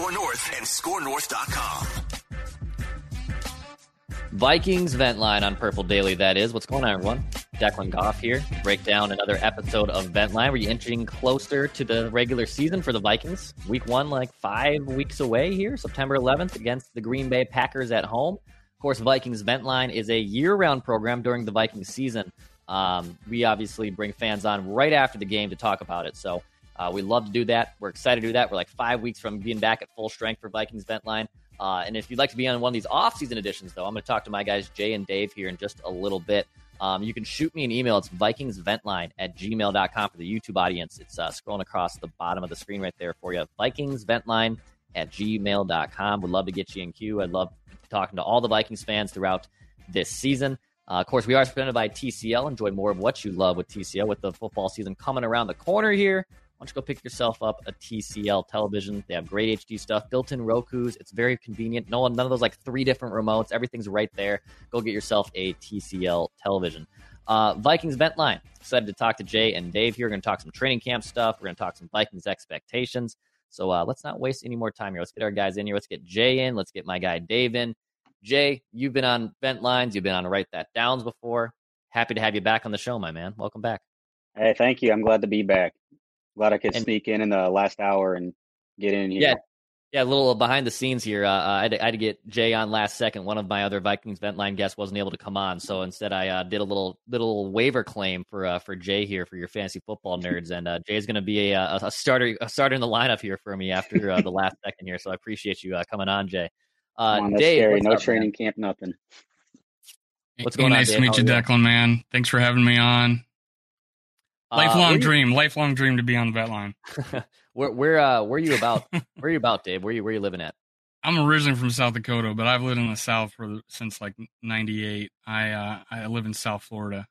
SKOR North and SKORNorth.com. Vikings vent line on Purple Daily. That is what's going on, everyone. Declan Goff here. Break down another episode of Vent Line. We're inching closer to the regular season for the Vikings. Week one, like five weeks away here, September 11th, against the Green Bay Packers at home. Of course, Vikings Vent Line is a year-round program during the Vikings season. Um, we obviously bring fans on right after the game to talk about it. So uh, we love to do that. We're excited to do that. We're like five weeks from being back at full strength for Vikings Vent Line. Uh, and if you'd like to be on one of these off-season editions, though, I'm going to talk to my guys Jay and Dave here in just a little bit. Um, you can shoot me an email. It's vikingsventline at gmail.com for the YouTube audience. It's uh, scrolling across the bottom of the screen right there for you. Vikingsventline at gmail.com. Would love to get you in queue. I'd love talking to all the Vikings fans throughout this season. Uh, of course, we are presented by TCL. Enjoy more of what you love with TCL with the football season coming around the corner here. Why don't you go pick yourself up a TCL television? They have great HD stuff, built-in Roku's. It's very convenient. No, none of those like three different remotes. Everything's right there. Go get yourself a TCL television. Uh, Vikings vent line. Excited to talk to Jay and Dave here. We're going to talk some training camp stuff. We're going to talk some Vikings expectations. So uh, let's not waste any more time here. Let's get our guys in here. Let's get Jay in. Let's get my guy Dave in. Jay, you've been on vent lines. You've been on Write That Downs before. Happy to have you back on the show, my man. Welcome back. Hey, thank you. I'm glad to be back. Glad I could And- sneak in in the last hour and get in here. Yeah. Yeah, a little behind the scenes here. Uh, I, had to, I had to get Jay on last second. One of my other Vikings vent line guests wasn't able to come on, so instead I uh, did a little little waiver claim for uh, for Jay here for your fantasy football nerds, and uh, Jay's going to be a, a starter a starter in the lineup here for me after uh, the last second here. So I appreciate you uh, coming on, Jay. Uh, on, Dave, scary. No up, man? training camp, nothing. What's Hey, going on, Nice Dave? to meet How you, are you? Declan, man. Thanks for having me on. Uh, Lifelong you- dream, lifelong dream to be on the vet line. Where where uh, where are you about? where are you about, Dave? Where you where you living at? I'm originally from South Dakota, but I've lived in the South for since like '98. I uh, I live in South Florida.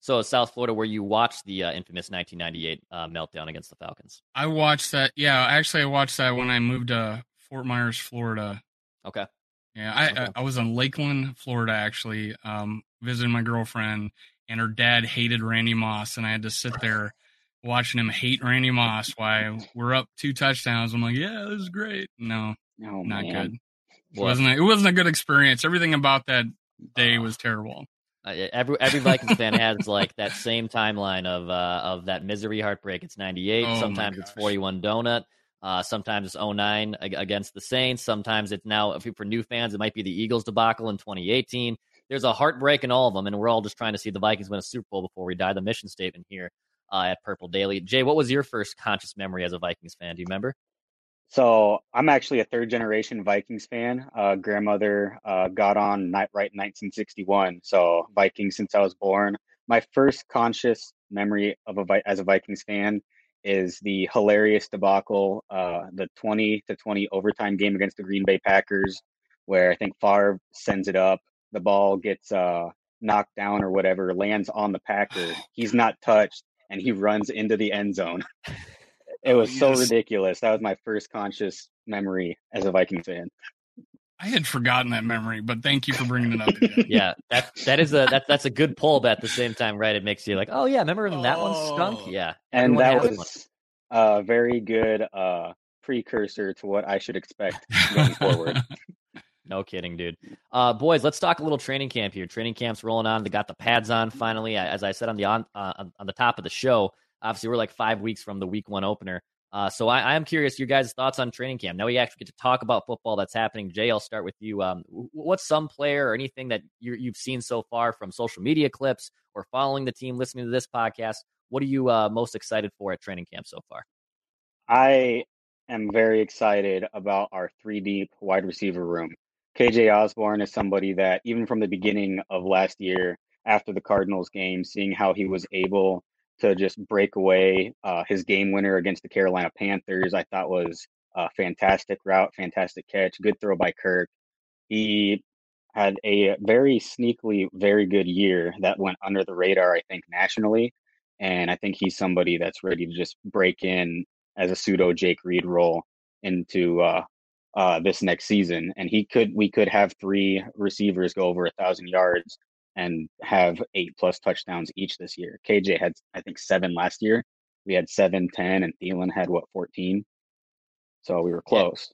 So South Florida, where you watched the uh, infamous 1998 uh, meltdown against the Falcons. I watched that. Yeah, actually, I watched that when I moved to Fort Myers, Florida. Okay. Yeah, I Okay. I, I was in Lakeland, Florida, actually, um, visiting my girlfriend, and her dad hated Randy Moss, and I had to sit there watching him hate Randy Moss while we're up two touchdowns. I'm like, yeah, this is great. No, no, not man. good. It wasn't. A, it wasn't a good experience. Everything about that day was terrible. Uh, every every Vikings fan has like that same timeline of uh, of that misery heartbreak. It's 98. Oh, sometimes it's 41 donut. Uh, sometimes it's 09 against the Saints. Sometimes it's now for new fans, it might be the Eagles debacle in 2018. There's a heartbreak in all of them, and we're all just trying to see the Vikings win a Super Bowl before we die. The mission statement here uh, at Purple Daily. Jay, what was your first conscious memory as a Vikings fan? Do you remember? So I'm actually a third generation Vikings fan. Uh, grandmother uh, got on night right in 1961. So Vikings since I was born. My first conscious memory of a as a Vikings fan is the hilarious debacle, uh, the 20 to 20 overtime game against the Green Bay Packers, where I think Favre sends it up, the ball gets uh, knocked down or whatever, lands on the Packer. He's not touched, and he runs into the end zone. It was so yes. ridiculous. That was my first conscious memory as a Viking fan. I had forgotten that memory, but thank you for bringing it up again. Yeah, that that is a that, that's a good pull, but at the same time, right? It makes you like, oh yeah, remember when that one stunk? Oh. Yeah, And that has one. was a very good uh, precursor to what I should expect going forward. No kidding, dude. Uh, boys, let's talk a little training camp here. Training camp's rolling on. They got the pads on finally. As I said on the on uh, on the top of the show, Obviously, we're like five weeks from the week one opener. Uh, so I, am curious your guys' thoughts on training camp. Now we actually get to talk about football that's happening. Jay, I'll start with you. Um, what's some player or anything that you have seen so far from social media clips or following the team, listening to this podcast? What are you uh, most excited for at training camp so far? I am very excited about our three deep wide receiver room. KJ Osborn is somebody that even from the beginning of last year, after the Cardinals game, seeing how he was able to just break away uh, his game winner against the Carolina Panthers, I thought was a fantastic route, fantastic catch, good throw by Kirk. He had a very sneakily very good year that went under the radar, I think, nationally. And I think he's somebody that's ready to just break in as a pseudo Jake Reed role into uh, uh, this next season. And he could, we could have three receivers go over a thousand yards and have eight plus touchdowns each this year. KJ had, I think, seven last year. We had seven, ten, and Thielen had what, 14? So we were close.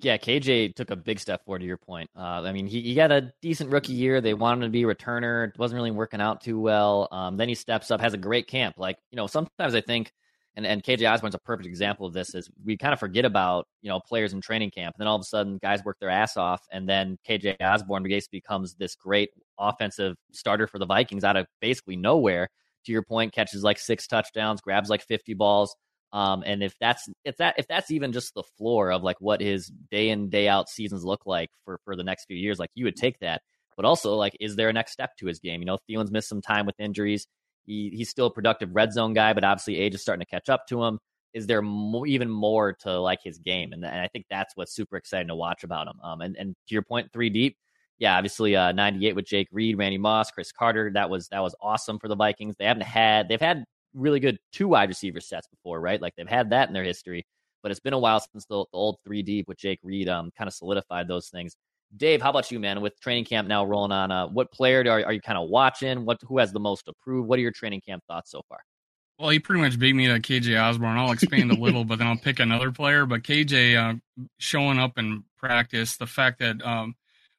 Yeah, yeah KJ took a big step forward to your point. Uh, I mean, he, he got a decent rookie year. They wanted him to be a returner. It wasn't really working out too well. Um, then he steps up, has a great camp. Like, you know, sometimes I think – and and KJ Osborn's a perfect example of this. Is we kind of forget about you know players in training camp, and then all of a sudden guys work their ass off, and then KJ Osborn basically becomes this great offensive starter for the Vikings out of basically nowhere. To your point, catches like six touchdowns, grabs like fifty balls. Um, and if that's if that if that's even just the floor of like what his day in day out seasons look like for for the next few years, like you would take that. But also, like, is there a next step to his game? You know, Thielen's missed some time with injuries. He, he's still a productive red zone guy, but obviously age is starting to catch up to him. Is there more, even more to like his game? And, and I think that's what's super exciting to watch about him. Um, and, and to your point, three deep, yeah, obviously uh, 98 with Jake Reed, Randy Moss, Cris Carter. That was that was awesome for the Vikings. They haven't had they've had really good two wide receiver sets before, right? Like they've had that in their history, but it's been a while since the, the old three deep with Jake Reed um, kind of solidified those things. Dave, how about you, man? With training camp now rolling on, uh, what player are, are you kind of watching? What who has the most approved? What are your training camp thoughts so far? Well, he pretty much beat me to KJ Osborn. I'll expand a little, but then I'll pick another player. But KJ uh, showing up in practice, the fact that um,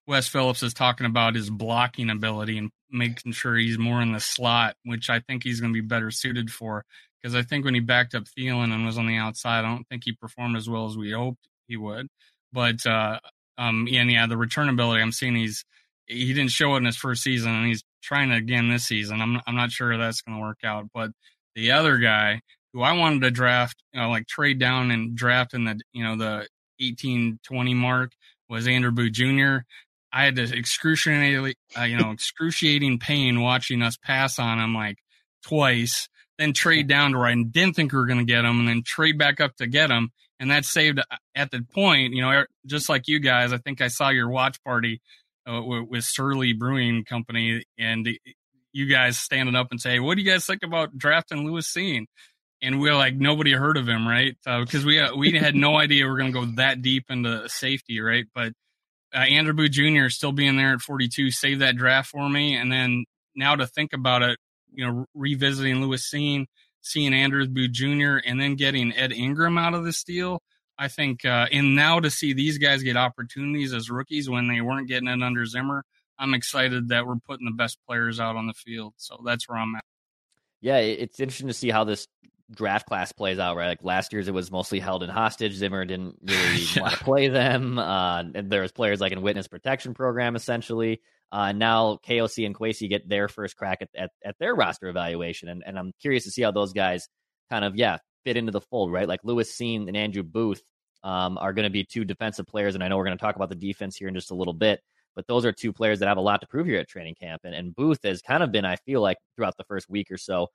Wes Phillips is talking about his blocking ability and making sure he's more in the slot, which I think he's going to be better suited for. Because I think when he backed up Thielen and was on the outside, I don't think he performed as well as we hoped he would. But uh, um, and yeah, the return ability. I'm seeing he's he didn't show it in his first season, and he's trying again this season. I'm I'm not sure that's going to work out. But the other guy who I wanted to draft, you know, like trade down and draft in the you know the 18 20 mark was Andrew Booth Jr. I had this excruciating, uh, you know, excruciating pain watching us pass on him like twice, then trade down to where I didn't think we were going to get him, and then trade back up to get him and that saved uh, at the point, you know, er, just like you guys. I think I saw your watch party uh, with Surly Brewing Company, and you guys standing up and say, "What do you guys think about drafting Lewis Cine?" And we're like, nobody heard of him, right? Because uh, we we had no idea we are going to go that deep into safety, right? But uh, Andrew Booth Jr. still being there at 42 saved that draft for me, and then now to think about it, you know, revisiting Lewis Cine seeing Andrew Booth Jr. and then getting Ed Ingram out of this deal. I think, uh, and now to see these guys get opportunities as rookies when they weren't getting it under Zimmer, I'm excited that we're putting the best players out on the field. So that's where I'm at. Yeah, it's interesting to see how this draft class plays out, right? Like last year's, it was mostly held in hostage. Zimmer didn't really yeah. want to play them. Uh, and there was players like in witness protection program, essentially. Uh, now KOC and Kwesi get their first crack at, at, at their roster evaluation, and, and I'm curious to see how those guys kind of yeah fit into the fold, right? Like Lewis Cine and Andrew Booth um, are going to be two defensive players, and I know we're going to talk about the defense here in just a little bit, but those are two players that have a lot to prove here at training camp, and, and Booth has kind of been, I feel like, throughout the first week or so,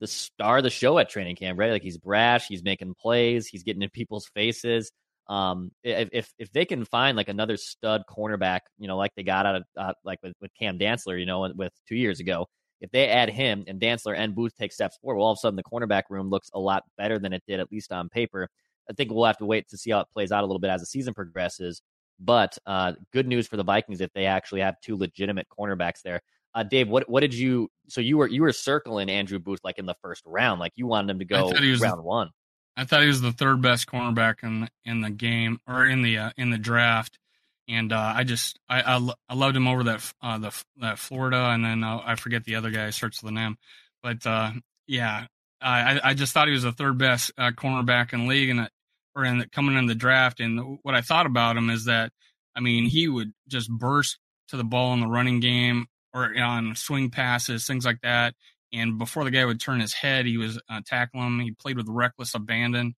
the star of the show at training camp, right? Like he's brash, he's making plays, he's getting in people's faces. Um, if if they can find like another stud cornerback, you know, like they got out of uh, like with, with Cam Dantzler, you know, with two years ago, if they add him and Dantzler and Booth take steps forward, well, all of a sudden the cornerback room looks a lot better than it did, at least on paper. I think we'll have to wait to see how it plays out a little bit as the season progresses. But uh, good news for the Vikings if they actually have two legitimate cornerbacks there. Uh, Dave, what what did you? So you were you were circling Andrew Booth like in the first round, like you wanted him to go round one. I thought he was the third best cornerback in in the game or in the uh, in the draft, and uh, I just I, I, I loved him over that uh, the that Florida, and then uh, I forget the other guy starts with an M, but uh, yeah, I, I just thought he was the third best uh, cornerback in the league, and or in the, coming in the draft. And what I thought about him is that, I mean, he would just burst to the ball in the running game or on swing passes, things like that. And before the guy would turn his head, he was uh, tackling him. He played with reckless abandon.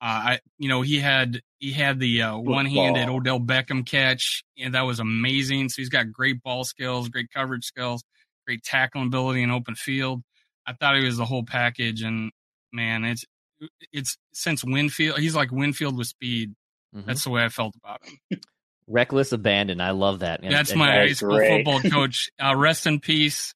Uh, I, you know, he had he had the uh, one-handed Odell Beckham catch, and that was amazing. So he's got great ball skills, great coverage skills, great tackling ability in open field. I thought he was the whole package, and man, it's it's since Winfield, he's like Winfield with speed. Mm-hmm. That's the way I felt about him. Reckless abandon. I love that. And, That's my high school great. football coach. Uh, rest in peace,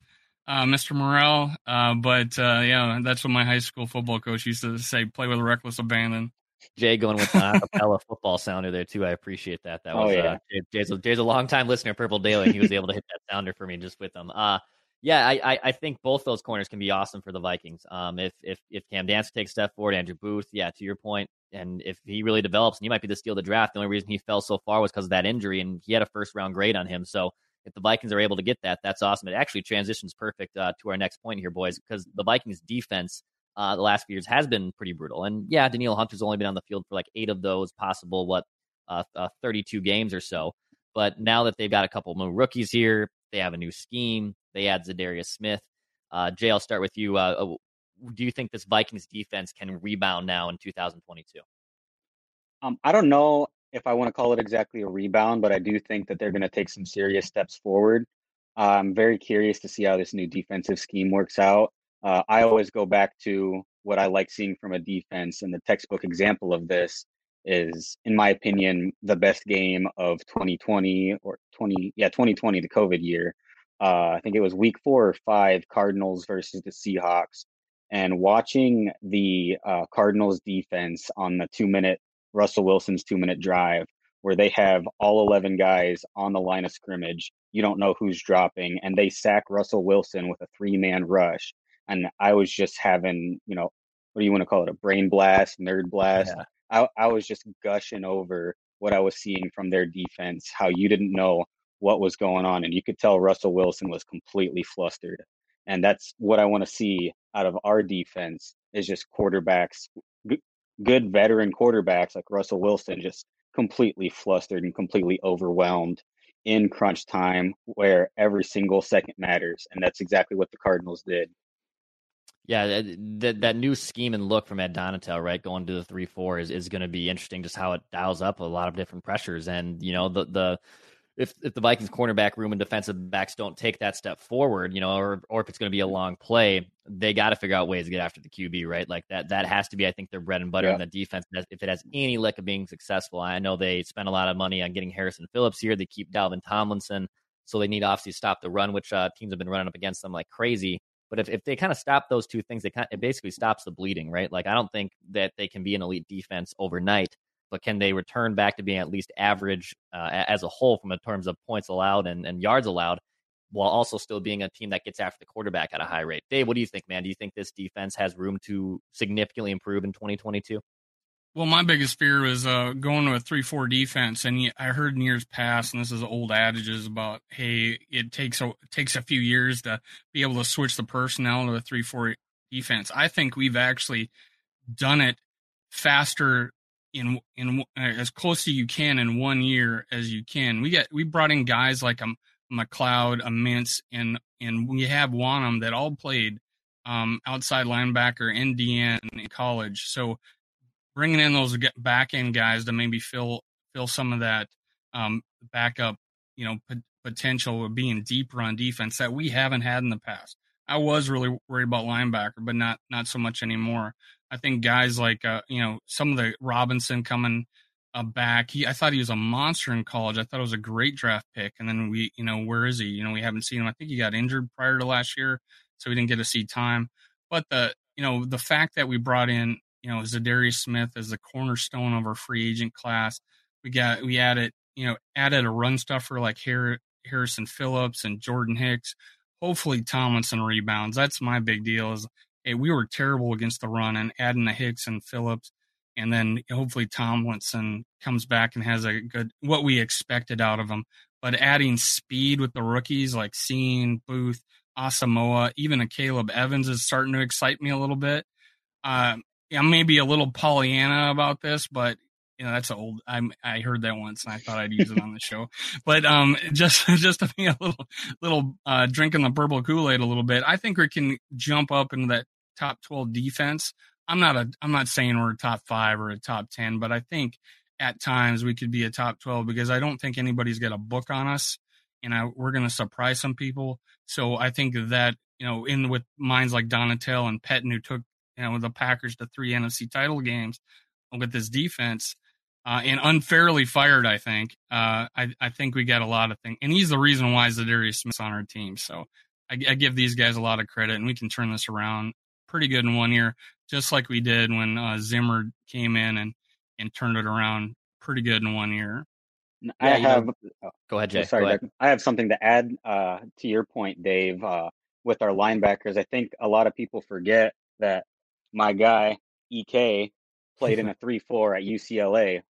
uh, Mr. Morrell. Uh, but uh, yeah, that's what my high school football coach used to say: play with reckless abandon. Jay going with the acapella football sounder there too. I appreciate that. That oh, was oh, yeah. uh, Jay's, a, Jay's a long time listener Purple Daily, and he was able to hit that sounder for me just with them. Uh, yeah, I, I, I think both those corners can be awesome for the Vikings. Um, if if if Cam Dantzler takes a step forward, Andrew Booth, yeah, to your point, and if he really develops, and he might be the steal of the draft. The only reason he fell so far was because of that injury, and he had a first round grade on him. So if the Vikings are able to get that, that's awesome. It actually transitions perfect uh, to our next point here, boys, because the Vikings defense uh, the last few years has been pretty brutal. And yeah, Danielle Hunter's only been on the field for like eight of those possible, what, uh, uh, 32 games or so. But now that they've got a couple new rookies here, they have a new scheme. They add Za'Darius Smith. Uh, Jay, I'll start with you. Uh, do you think this Vikings defense can rebound now in 2022? Um, I don't know if I want to call it exactly a rebound, but I do think that they're going to take some serious steps forward. Uh, I'm very curious to see how this new defensive scheme works out. Uh, I always go back to what I like seeing from a defense, and the textbook example of this is, in my opinion, the best game of 2020 or 20, yeah, 2020, the COVID year. Uh, I think it was week four or five, Cardinals versus the Seahawks. And watching the uh, Cardinals defense on the two minute Russell Wilson's two minute drive, where they have all 11 guys on the line of scrimmage. You don't know who's dropping, and they sack Russell Wilson with a three man rush. And I was just having, you know, what do you want to call it? A brain blast, nerd blast. Yeah. I, I was just gushing over what I was seeing from their defense, how you didn't know what was going on. And you could tell Russell Wilson was completely flustered. And that's what I want to see out of our defense is just quarterbacks good veteran quarterbacks like Russell Wilson just completely flustered and completely overwhelmed in crunch time where every single second matters. And that's exactly what the Cardinals did. Yeah, that, that, that new scheme and look from Ed Donatell, right, going to the three four is, is going to be interesting. Just how it dials up a lot of different pressures, and you know the the if if the Vikings cornerback room and defensive backs don't take that step forward, you know, or or if it's going to be a long play, they got to figure out ways to get after the QB, right? Like that that has to be, I think, their bread and butter yeah. in the defense. If it has any lick of being successful, I know they spent a lot of money on getting Harrison Phillips here. They keep Dalvin Tomlinson, so they need to obviously stop the run, which uh, teams have been running up against them like crazy. But if, if they kind of stop those two things, they kind of, it basically stops the bleeding, right? Like I don't think that they can be an elite defense overnight but can they return back to being at least average uh, as a whole from in terms of points allowed and, and yards allowed, while also still being a team that gets after the quarterback at a high rate? Dave, what do you think, man? Do you think this defense has room to significantly improve in 2022? Well, my biggest fear was uh, going to a three-four defense, and I heard in years past, and this is old adages about, hey, it takes a it takes a few years to be able to switch the personnel to a three-four defense. I think we've actually done it faster in in uh, as close to you can in one year as you can. We get we brought in guys like um, McLeod, a Mintz, and and we have Wonnum that all played um, outside linebacker in DN in college. So bringing in those back end guys to maybe fill fill some of that um, backup, you know, p- potential of being deeper on defense that we haven't had in the past. I was really worried about linebacker, but not not so much anymore. I think guys like uh, you know some of the Robinson coming uh, back. He I thought he was a monster in college. I thought it was a great draft pick. And then we you know where is he? You know we haven't seen him. I think he got injured prior to last year, so we didn't get to see time. But the you know the fact that we brought in you know Za'Darius Smith as the cornerstone of our free agent class. We got we added you know added a run stuffer like Harrison Phillips and Jordan Hicks. Hopefully Tomlinson rebounds. That's my big deal. Is hey, we were terrible against the run, and adding the Hicks and Phillips, and then hopefully Tomlinson comes back and has a good what we expected out of him. But adding speed with the rookies like Cine, Booth, Asamoah, even Akayleb Evans is starting to excite me a little bit. uh, I may be a little Pollyanna about this, but you know that's old. I I heard that once and I thought I'd use it on the show. But um, just just to be a little little uh, drinking the purple Kool Aid a little bit, I think we can jump up into that top twelve defense. I'm not a I'm not saying we're a top five or a top ten, but I think at times we could be a top twelve because I don't think anybody's got a book on us, and I, we're going to surprise some people. So I think that you know, in with minds like Donatell and Pettine, who took you know the Packers to three NFC title games with this defense uh, and unfairly fired. I think. Uh, I, I think we got a lot of things, and he's the reason why Za'Darius Smith's on our team. So I, I, give these guys a lot of credit, and we can turn this around pretty good in one year, just like we did when uh, Zimmer came in and and turned it around pretty good in one year. I have. Oh, go ahead, Jay. Sorry, ahead. I have something to add uh, to your point, Dave. Uh, with our linebackers, I think a lot of people forget that my guy Ek played in a three-four at UCLA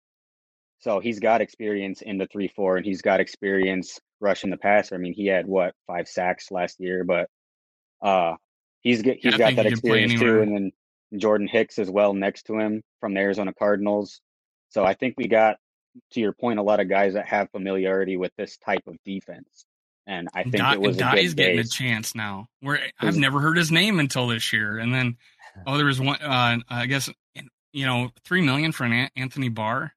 so he's got experience in the three four, and he's got experience rushing the passer. I mean, he had what five sacks last year, but uh, he's get, he's yeah, got that experience too. And then Jordan Hicks as well next to him from the Arizona Cardinals. So I think we got to your point a lot of guys that have familiarity with this type of defense. And I think Dot, it was Dottie's getting a chance now. Where I've never heard his name until this year, and then oh, there was one. Uh, I guess you know, three million for an Anthony Barr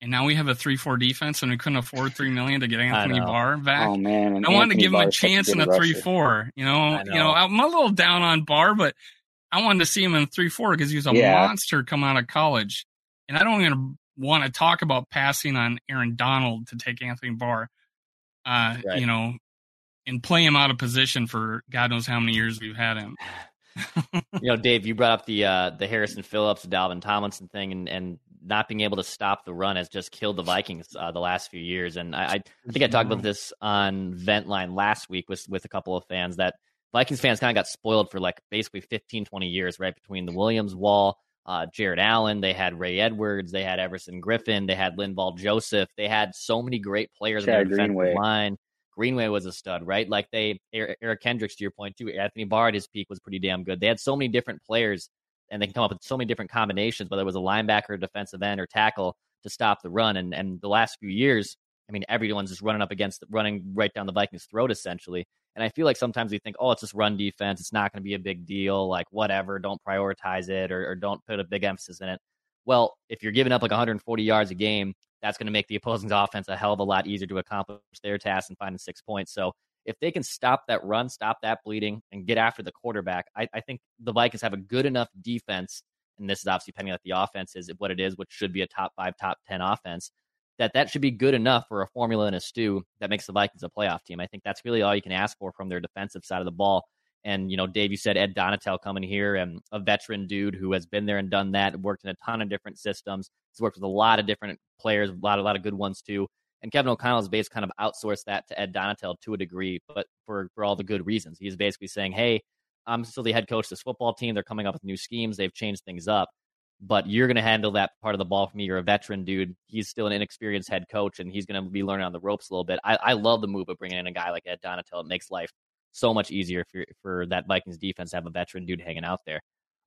and now we have a three-four defense, and we couldn't afford three million to get Anthony Barr back. Oh man! I wanted to give him a chance in a three-four. You know, know, you know, I'm a little down on Barr, but I wanted to see him in three-four because he was a yeah. monster coming out of college. And I don't even want to talk about passing on Aaron Donald to take Anthony Barr. Uh, right. You know, and play him out of position for God knows how many years we've had him. you know, Dave, you brought up the uh, the Harrison Phillips, Dalvin Tomlinson thing, and and not being able to stop the run has just killed the Vikings uh, the last few years. And I, I think I talked about this on Ventline last week with with a couple of fans that Vikings fans kind of got spoiled for like basically 15, 20 years, right? Between the Williams wall, uh, Jared Allen, they had Ray Edwards, they had Everson Griffen, they had Linval Joseph, they had so many great players in their defensive line. Greenway was a stud, right? Like they, Eric Kendricks, to your point too, Anthony Barr at his peak was pretty damn good. They had so many different players and they can come up with so many different combinations, whether it was a linebacker, defensive end, or tackle to stop the run. And and the last few years, I mean, everyone's just running up against, running right down the Vikings' throat essentially. And I feel like sometimes we think, oh, it's just run defense. It's not going to be a big deal. Like whatever, don't prioritize it or, or don't put a big emphasis in it. Well, if you're giving up like 140 yards a game, that's going to make the opposing offense a hell of a lot easier to accomplish their task and finding six points. So if they can stop that run, stop that bleeding, and get after the quarterback, I, I think the Vikings have a good enough defense. And this is obviously depending on the offense is what it is, which should be a top five, top ten offense. That that should be good enough for a formula and a stew that makes the Vikings a playoff team. I think that's really all you can ask for from their defensive side of the ball. And you know, Dave, you said Ed Donatell coming here and a veteran dude who has been there and done that, worked in a ton of different systems. He's worked with a lot of different players, a lot, a lot of good ones too. And Kevin O'Connell's base kind of outsourced that to Ed Donatell to a degree, but for, for all the good reasons. He's basically saying, hey, I'm still the head coach of this football team. They're coming up with new schemes. They've changed things up, but you're going to handle that part of the ball for me. You're a veteran dude. He's still an inexperienced head coach, and he's going to be learning on the ropes a little bit. I, I love the move of bringing in a guy like Ed Donatell. It makes life so much easier for, for that Vikings defense to have a veteran dude hanging out there.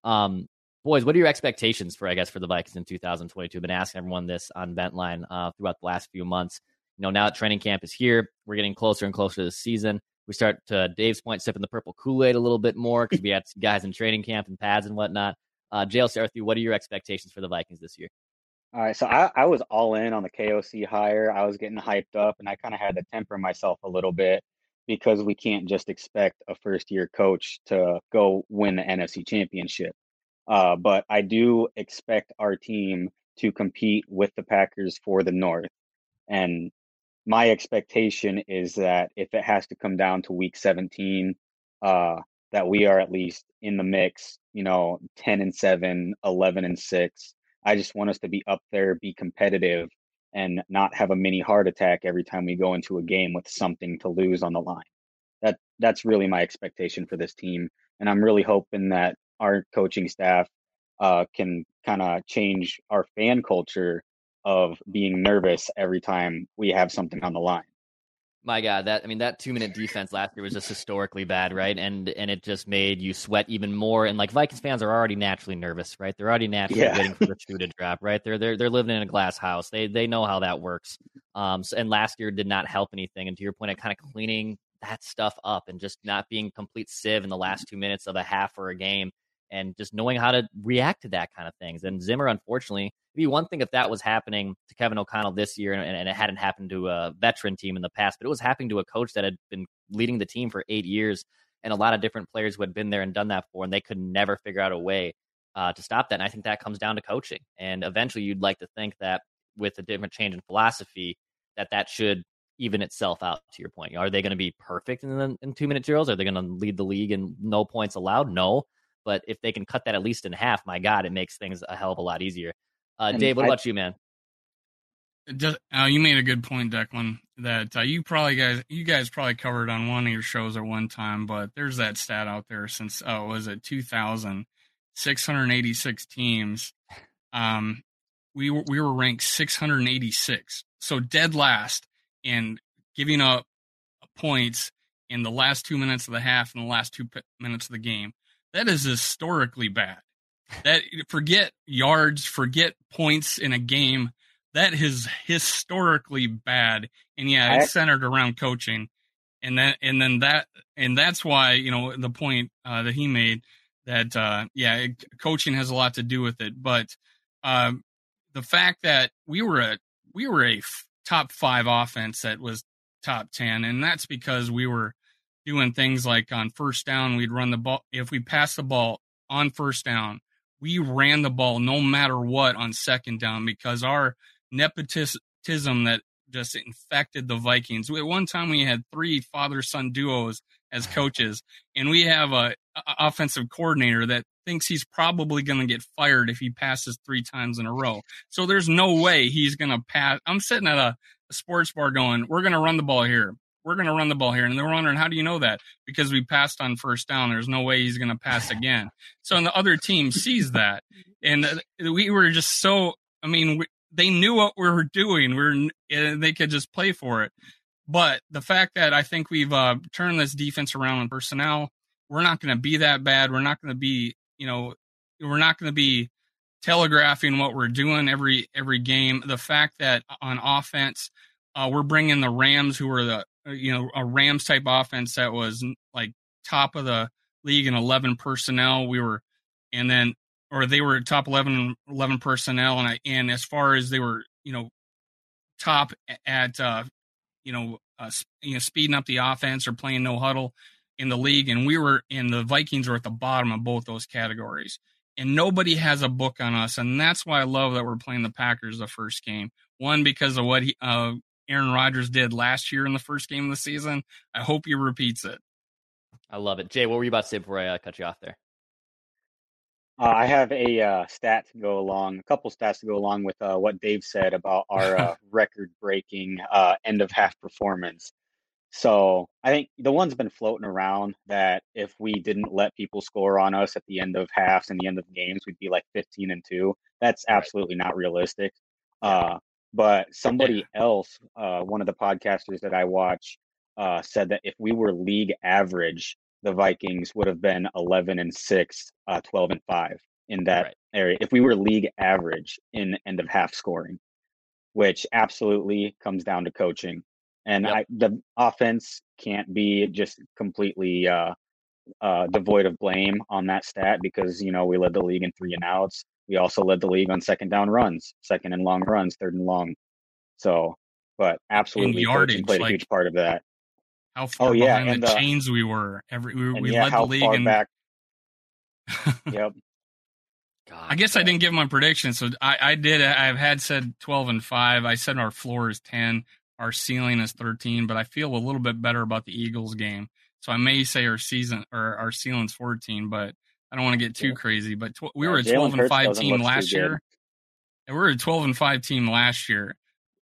Um, boys, what are your expectations for, I guess, for the Vikings in 2022? I've been asking everyone this on Ventline uh, throughout the last few months. You know, now that training camp is here, we're getting closer and closer to the season. We start to Dave's point, sipping the purple Kool Aid a little bit more because we had guys in training camp and pads and whatnot. Uh, JL Sarthu, what are your expectations for the Vikings this year? All right, so I, I was all in on the KOC hire. I was getting hyped up, and I kind of had to temper myself a little bit because we can't just expect a first year coach to go win the NFC championship. Uh, but I do expect our team to compete with the Packers for the North. And my expectation is that if it has to come down to week 17, uh, that we are at least in the mix, you know, 10 and 7, 11 and 6. I just want us to be up there, be competitive, and not have a mini heart attack every time we go into a game with something to lose on the line. That that's really my expectation for this team, and I'm really hoping that our coaching staff uh, can kind of change our fan culture of being nervous every time we have something on the line. My God, that I mean that two minute defense last year was just historically bad, right? And and it just made you sweat even more. And like Vikings fans are already naturally nervous, right? They're already naturally Yeah. waiting for the shoe to drop, right? They're they're they're living in a glass house. They they know how that works. Um, so, and last year did not help anything. And to your point, of kind of cleaning that stuff up and just not being complete sieve in the last two minutes of a half or a game, and just knowing how to react to that kind of things. And Zimmer, unfortunately, it'd be one thing if that was happening to Kevin O'Connell this year and, and it hadn't happened to a veteran team in the past, but it was happening to a coach that had been leading the team for eight years and a lot of different players who had been there and done that before, and they could never figure out a way uh, to stop that. And I think that comes down to coaching. And eventually, you'd like to think that with a different change in philosophy, that that should even itself out. To your point, are they going to be perfect in the, in two minute drills? Are they going to lead the league in no points allowed? No. But if they can cut that at least in half, my God, it makes things a hell of a lot easier. Uh, And Dave, what I- about you, man? Just, uh, you made a good point, Declan. That uh, you probably guys, you guys probably covered on one of your shows at one time, but there's that stat out there since oh, was it 2000, 686 teams. Um, we were we were ranked 686, so dead last in giving up points in the last two minutes of the half and the last two p- minutes of the game. That is historically bad. That forget yards, forget points in a game that is historically bad. And yeah, it's centered around coaching. And then, and then that, and that's why, you know, the point uh, that he made that, uh, yeah, it, coaching has a lot to do with it. But um, the fact that we were a, we were a f- top five offense that was top 10, and that's because we were doing things like on first down, we'd run the ball. If we passed the ball on first down, we ran the ball no matter what on second down because our nepotism that just infected the Vikings. At one time, we had three father son duos as coaches, and we have a, a offensive coordinator that thinks he's probably going to get fired if he passes three times in a row. So there's no way he's going to pass. I'm sitting at a, a sports bar going, "We're going to run the ball here." We're going to run the ball here. And they're wondering, how do you know that? Because we passed on first down. There's no way he's going to pass again. So, and the other team sees that. And uh, we were just so, I mean, we, they knew what we were doing. We are they could just play for it. But the fact that I think we've uh, turned this defense around in personnel, we're not going to be that bad. We're not going to be, you know, we're not going to be telegraphing what we're doing every every game. The fact that on offense, uh, we're bringing the Rams, who are the you know a Rams type offense that was like top of the league in 11 personnel. We were, and then or they were top 11, 11 personnel, and I, and as far as they were, you know, top at uh, you know uh, you know speeding up the offense or playing no huddle in the league, and we were in the Vikings were at the bottom of both those categories. And nobody has a book on us, and that's why I love that we're playing the Packers the first game. One because of what he, uh, Aaron Rodgers did last year in the first game of the season. I hope he repeats it. I love it. Jay, what were you about to say before I uh, cut you off there? Uh, I have a uh, stat to go along, a couple stats to go along with uh, what Dave said about our uh, record-breaking uh, end of half performance. So I think the one's been floating around that if we didn't let people score on us at the end of halves and the end of games, we'd be like 15 and two. That's absolutely not realistic. Uh, but somebody else, uh, one of the podcasters that I watch, uh, said that if we were league average, the Vikings would have been 11 and 6, uh, 12 and 5 in that Right. area. If we were league average in end of half scoring, which absolutely comes down to coaching. And Yep. I, the offense can't be just completely uh, uh, devoid of blame on that stat because, you know, we led the league in three and outs. We also led the league on second down runs, second and long runs, third and long. So, but absolutely, coaching yardage, played a like- huge part of that. How oh, far yeah, behind and the the- chains we were. Every we, we yeah, led how the league far and back? Yep. God, I guess I didn't give my prediction. So I, I did. I've had said 12 and 5. I said our floor is 10. Our ceiling is 13, but I feel a little bit better about the Eagles game. So I may say our season or our ceiling's 14, but I don't want to get too Yeah. crazy. But tw- we were a 12 and 5 team last year. And we were a 12 and 5 team last year.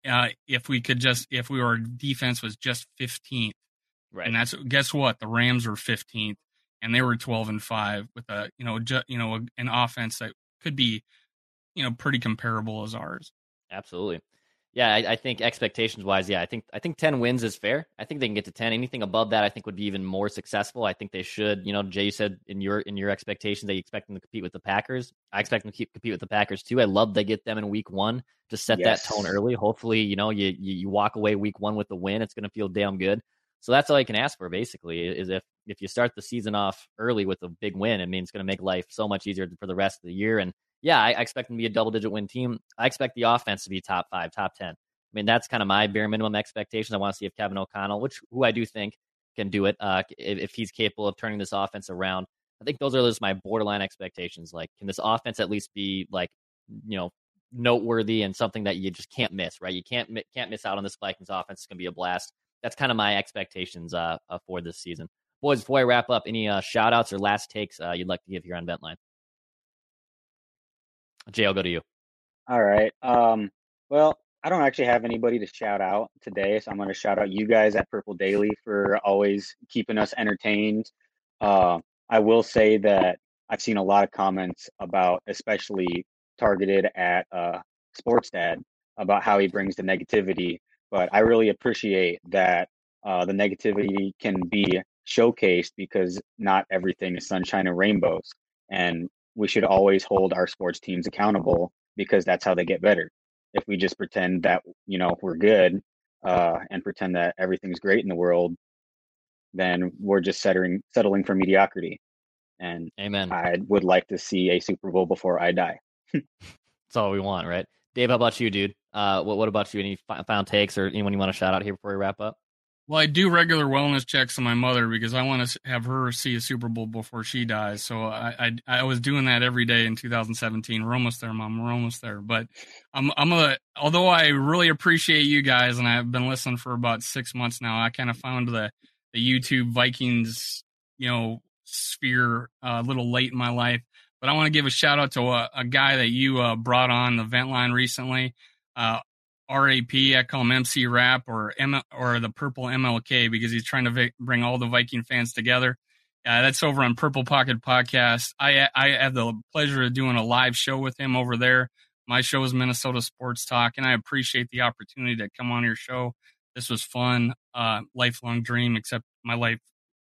Uh, if we could just, if we were defense was just 15th, right. and that's guess what? The Rams were 15th, and they were 12 and five with a you know ju- you know a, an offense that could be you know pretty comparable as ours. Absolutely. Yeah, I, I think expectations wise, yeah, I think I think ten wins is fair. I think they can get to ten. Anything above that, I think would be even more successful. I think they should. You know, Jay you said in your in your expectations that you expect them to compete with the Packers. I expect them to keep compete with the Packers too. I love they get them in week one to set yes. that tone early. Hopefully, you know, you, you you walk away week one with the win. It's going to feel damn good. So that's all you can ask for, basically, is if if you start the season off early with a big win, I mean, it's going to make life so much easier for the rest of the year. And yeah, I, I expect them to be a double digit win team. I expect the offense to be top five, top ten. I mean, that's kind of my bare minimum expectations. I want to see if Kevin O'Connell, which who I do think can do it, uh, if, if he's capable of turning this offense around. I think those are just my borderline expectations. Like, can this offense at least be like, you know, noteworthy and something that you just can't miss, right? You can't can't miss out on this Vikings offense. It's gonna be a blast. That's kind of my expectations uh, uh, for this season. Boys, before I wrap up, any uh, shout outs or last takes uh, you'd like to give here on Ventline? Jay, I'll go to you. All right. Um, well, I don't actually have anybody to shout out today, so I'm going to shout out you guys at Purple Daily for always keeping us entertained. Uh, I will say that I've seen a lot of comments about, especially targeted at uh, Sports Dad, about how he brings the negativity. But I really appreciate that uh, the negativity can be showcased because not everything is sunshine and rainbows. And we should always hold our sports teams accountable because that's how they get better if we just pretend that you know we're good uh, and pretend that everything's great in the world, then we're just settling settling for mediocrity. And amen. I would like to see a Super Bowl before I die. That's all we want, right? Dave, how about you, dude? Uh, what what about you? Any final takes or anyone you want to shout out here before we wrap up? Well, I do regular wellness checks on my mother because I want to have her see a Super Bowl before she dies. So I, I, I was doing that every day in 2017. We're almost there, mom. We're almost there. But I'm I'm a although I really appreciate you guys and I've been listening for about six months now. I kind of found the the YouTube Vikings you know sphere uh, a little late in my life. But I want to give a shout out to a, a guy that you uh, brought on the vent line recently. Uh, RAP. I call him MC Rap or M or the Purple MLK because he's trying to vi- bring all the Viking fans together. Uh, that's over on Purple Pocket Podcast. I I have the pleasure of doing a live show with him over there. My show is Minnesota Sports Talk, and I appreciate the opportunity to come on your show. This was fun, uh, lifelong dream. Except my life,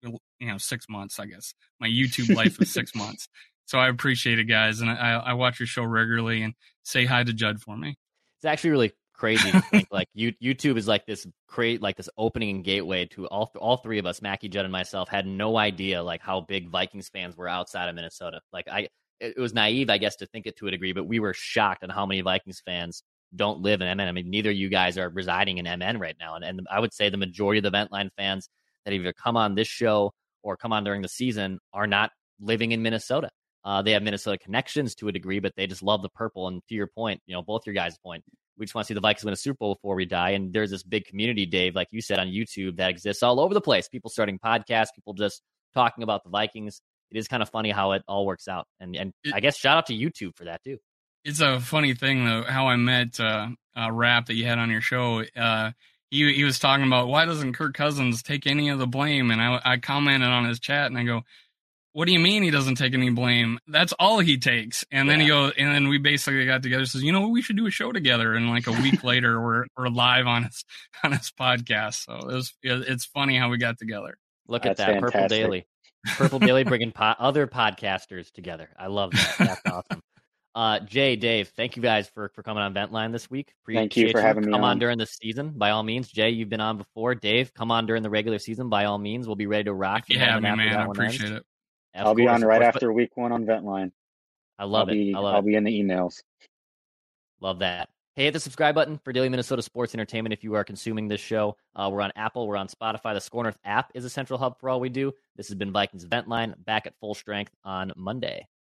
you know, six months. I guess my YouTube life is six months. So I appreciate it, guys, and I, I watch your show regularly. And say hi to Judd for me. It's actually really crazy to think like you, YouTube is like this create like this opening and gateway to all all three of us, Mackie, Judd, and myself, had no idea like how big Vikings fans were outside of Minnesota. Like I, it, was naive, I guess, to think it to a degree, but we were shocked at how many Vikings fans don't live in MN. I mean, neither you guys are residing in MN right now, and and I would say the majority of the Ventline fans that either come on this show or come on during the season are not living in Minnesota. Uh, they have Minnesota connections to a degree, but they just love the purple. And to your point, you know, both your guys' point, we just want to see the Vikings win a Super Bowl before we die. And there's this big community, Dave, like you said on YouTube, that exists all over the place. People starting podcasts, people just talking about the Vikings. It is kind of funny how it all works out. And and it, I guess shout out to YouTube for that too. It's a funny thing though how I met uh, uh Rap that you had on your show. Uh, he he was talking about why doesn't Kirk Cousins take any of the blame, and I I commented on his chat and I go, what do you mean he doesn't take any blame? That's all he takes. And yeah. then he goes, and then we basically got together. Says, you know, we should do a show together. And like a week later, we're we're live on his on his podcast. So it was it's funny how we got together. Look That's at that fantastic. Purple Daily, Purple Daily bringing po- other podcasters together. I love that. That's awesome. Uh, Jay, Dave, thank you guys for for coming on Ventline this week. Appreciate thank you for you. having me. Come on. on during the season, by all means. Jay, you've been on before. Dave, come on during the regular season, by all means. We'll be ready to rock. If you have me, man. I appreciate ends. it. I'll be on right after week one on Ventline. I love I'll it. Be, I love I'll it. be in the emails. Love that. Hey, hit the subscribe button for Daily Minnesota Sports Entertainment if you are consuming this show. Uh, we're on Apple, we're on Spotify. The SKOR North app is a central hub for all we do. This has been Vikings Ventline back at full strength on Monday.